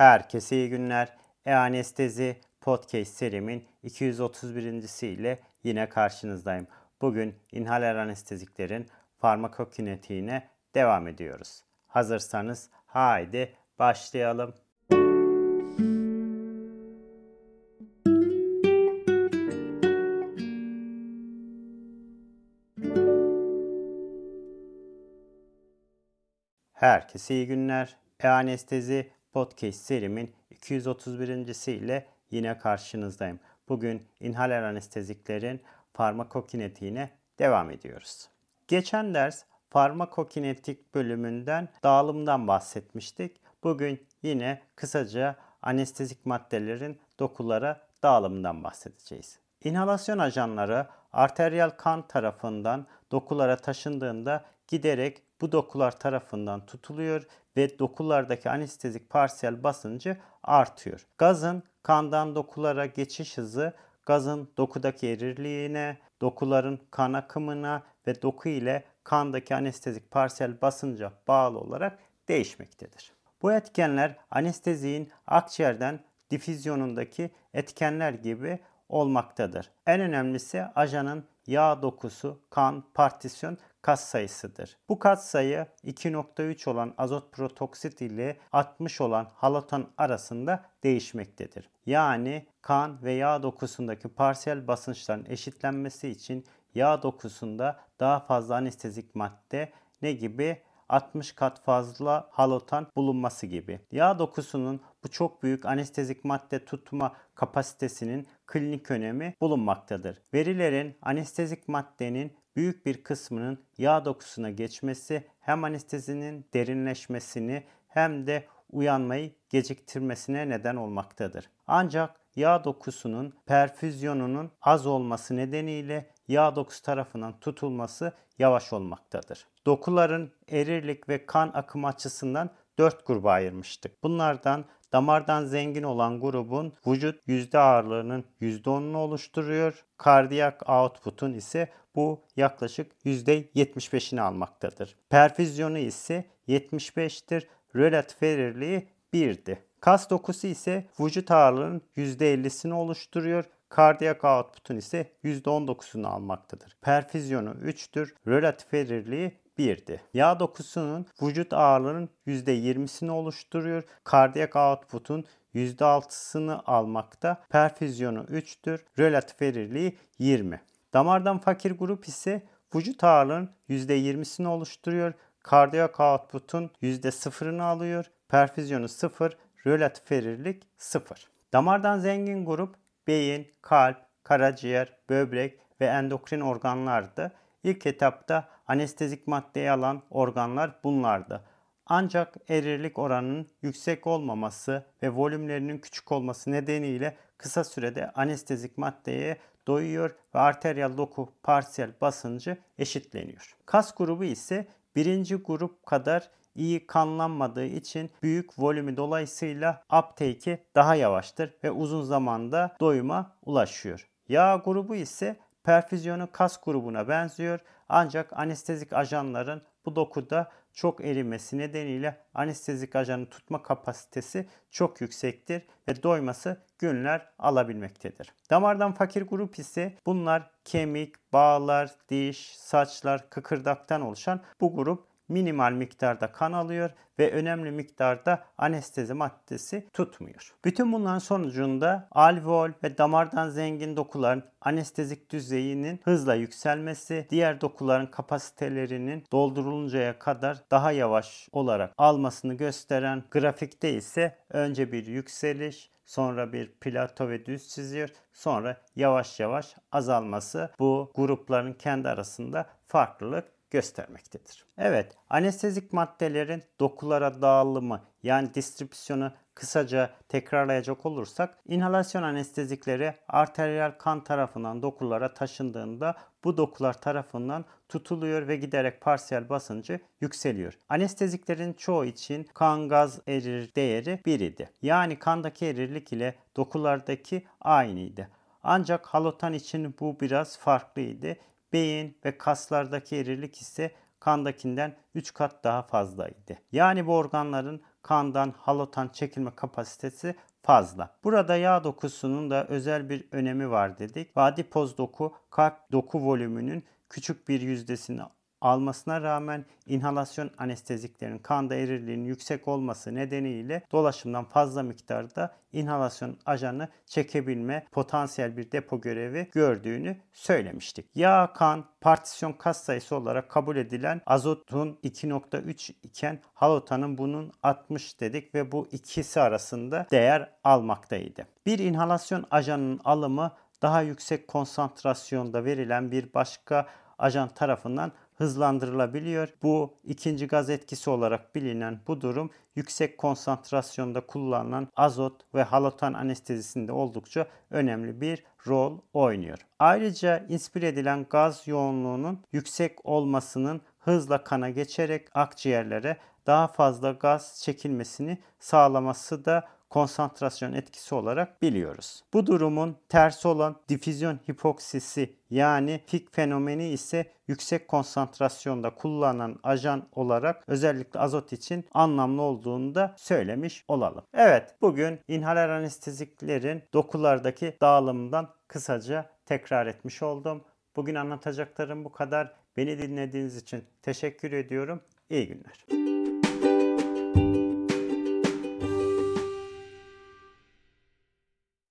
Herkese iyi günler. E-Anestezi Podcast serimin 231. ile yine karşınızdayım. Bugün inhaler anesteziklerin farmakokinetiğine devam ediyoruz. Hazırsanız haydi başlayalım. Herkese iyi günler. E-Anestezi Podcast serimin 231. ile yine karşınızdayım. Bugün inhaler anesteziklerin farmakokinetiğine devam ediyoruz. Geçen ders farmakokinetik bölümünden dağılımdan bahsetmiştik. Bugün yine kısaca anestezik maddelerin dokulara dağılımından bahsedeceğiz. İnhalasyon ajanları arteriyel kan tarafından dokulara taşındığında giderek bu dokular tarafından tutuluyor ve dokulardaki anestezik parsiyel basıncı artıyor. Gazın kandan dokulara geçiş hızı gazın dokudaki erirliğine, dokuların kan akımına ve doku ile kandaki anestezik parsiyel basınca bağlı olarak değişmektedir. Bu etkenler anesteziğin akciğerden difüzyonundaki etkenler gibi olmaktadır. En önemlisi ajanın yağ dokusu, kan, partisyon kat sayısıdır. Bu kat sayı 2.3 olan azot protoksit ile 60 olan halotan arasında değişmektedir. Yani kan ve yağ dokusundaki parsiyel basınçların eşitlenmesi için yağ dokusunda daha fazla anestezik madde ne gibi 60 kat fazla halotan bulunması gibi. Yağ dokusunun bu çok büyük anestezik madde tutma kapasitesinin klinik önemi bulunmaktadır. Verilerin anestezik maddenin büyük bir kısmının yağ dokusuna geçmesi hem anestezinin derinleşmesini hem de uyanmayı geciktirmesine neden olmaktadır. Ancak yağ dokusunun perfüzyonunun az olması nedeniyle yağ dokusu tarafından tutulması yavaş olmaktadır. Dokuların erirlik ve kan akımı açısından 4 gruba ayırmıştık. Bunlardan damardan zengin olan grubun vücut yüzde ağırlığının %10'unu oluşturuyor. Kardiyak output'un ise bu yaklaşık %75'ini almaktadır. Perfüzyonu ise 75'tir. Relatif erirliği 1'di. Kas dokusu ise vücut ağırlığının %50'sini oluşturuyor. Kardiyak output'un ise %19'unu almaktadır. Perfüzyonu 3'tür. Relatif erirliği 1'di. Yağ dokusunun vücut ağırlığının %20'sini oluşturuyor. Kardiyak output'un %6'sını almakta. Perfüzyonu 3'tür. Relatif erirliği 20. Damardan fakir grup ise vücut ağırlığının %20'sini oluşturuyor. Kardiyak output'un %0'ını alıyor. Perfüzyonu 0, relatif erirlik 0. Damardan zengin grup beyin, kalp, karaciğer, böbrek ve endokrin organlardı. İlk etapta anestezik maddeyi alan organlar bunlardı. Ancak erirlik oranının yüksek olmaması ve volümlerinin küçük olması nedeniyle kısa sürede anestezik maddeye doyuyor ve arteriyel doku parsiyel basıncı eşitleniyor. Kas grubu ise birinci grup kadar iyi kanlanmadığı için büyük volümü dolayısıyla uptake'i daha yavaştır ve uzun zamanda doyuma ulaşıyor. Yağ grubu ise perfüzyonu kas grubuna benziyor ancak anestezik ajanların bu dokuda çok erimesi nedeniyle anestezik ajanı tutma kapasitesi çok yüksektir ve doyması günler alabilmektedir. Damardan fakir grup ise bunlar kemik, bağlar, diş, saçlar, kıkırdaktan oluşan bu grup minimal miktarda kan alıyor ve önemli miktarda anestezi maddesi tutmuyor. Bütün bunların sonucunda alveol ve damardan zengin dokuların anestezik düzeyinin hızla yükselmesi, diğer dokuların kapasitelerinin dolduruluncaya kadar daha yavaş olarak almasını gösteren grafikte ise önce bir yükseliş, sonra bir plato ve düz çiziyor. Sonra yavaş yavaş azalması bu grupların kendi arasında farklılık göstermektedir. Evet, anestezik maddelerin dokulara dağılımı yani distribüsyonu kısaca tekrarlayacak olursak inhalasyon anestezikleri arteriyel kan tarafından dokulara taşındığında bu dokular tarafından tutuluyor ve giderek parsiyel basıncı yükseliyor. Anesteziklerin çoğu için kan gaz erir değeri 1 idi. Yani kandaki erirlik ile dokulardaki aynıydı. Ancak halotan için bu biraz farklıydı. Beyin ve kaslardaki erilik ise kandakinden 3 kat daha fazlaydı. Yani bu organların kandan halotan çekilme kapasitesi fazla. Burada yağ dokusunun da özel bir önemi var dedik. Adipoz doku kalp doku volümünün küçük bir yüzdesini almasına rağmen inhalasyon anesteziklerin kanda erirliğinin yüksek olması nedeniyle dolaşımdan fazla miktarda inhalasyon ajanı çekebilme potansiyel bir depo görevi gördüğünü söylemiştik. Yağ, kan, partisyon kas sayısı olarak kabul edilen azotun 2.3 iken halotanın bunun 60 dedik ve bu ikisi arasında değer almaktaydı. Bir inhalasyon ajanının alımı daha yüksek konsantrasyonda verilen bir başka ajan tarafından hızlandırılabiliyor. Bu ikinci gaz etkisi olarak bilinen bu durum yüksek konsantrasyonda kullanılan azot ve halotan anestezisinde oldukça önemli bir rol oynuyor. Ayrıca inspire edilen gaz yoğunluğunun yüksek olmasının hızla kana geçerek akciğerlere daha fazla gaz çekilmesini sağlaması da konsantrasyon etkisi olarak biliyoruz. Bu durumun tersi olan difüzyon hipoksisi yani pik fenomeni ise yüksek konsantrasyonda kullanılan ajan olarak özellikle azot için anlamlı olduğunu da söylemiş olalım. Evet bugün inhaler anesteziklerin dokulardaki dağılımından kısaca tekrar etmiş oldum. Bugün anlatacaklarım bu kadar. Beni dinlediğiniz için teşekkür ediyorum. İyi günler.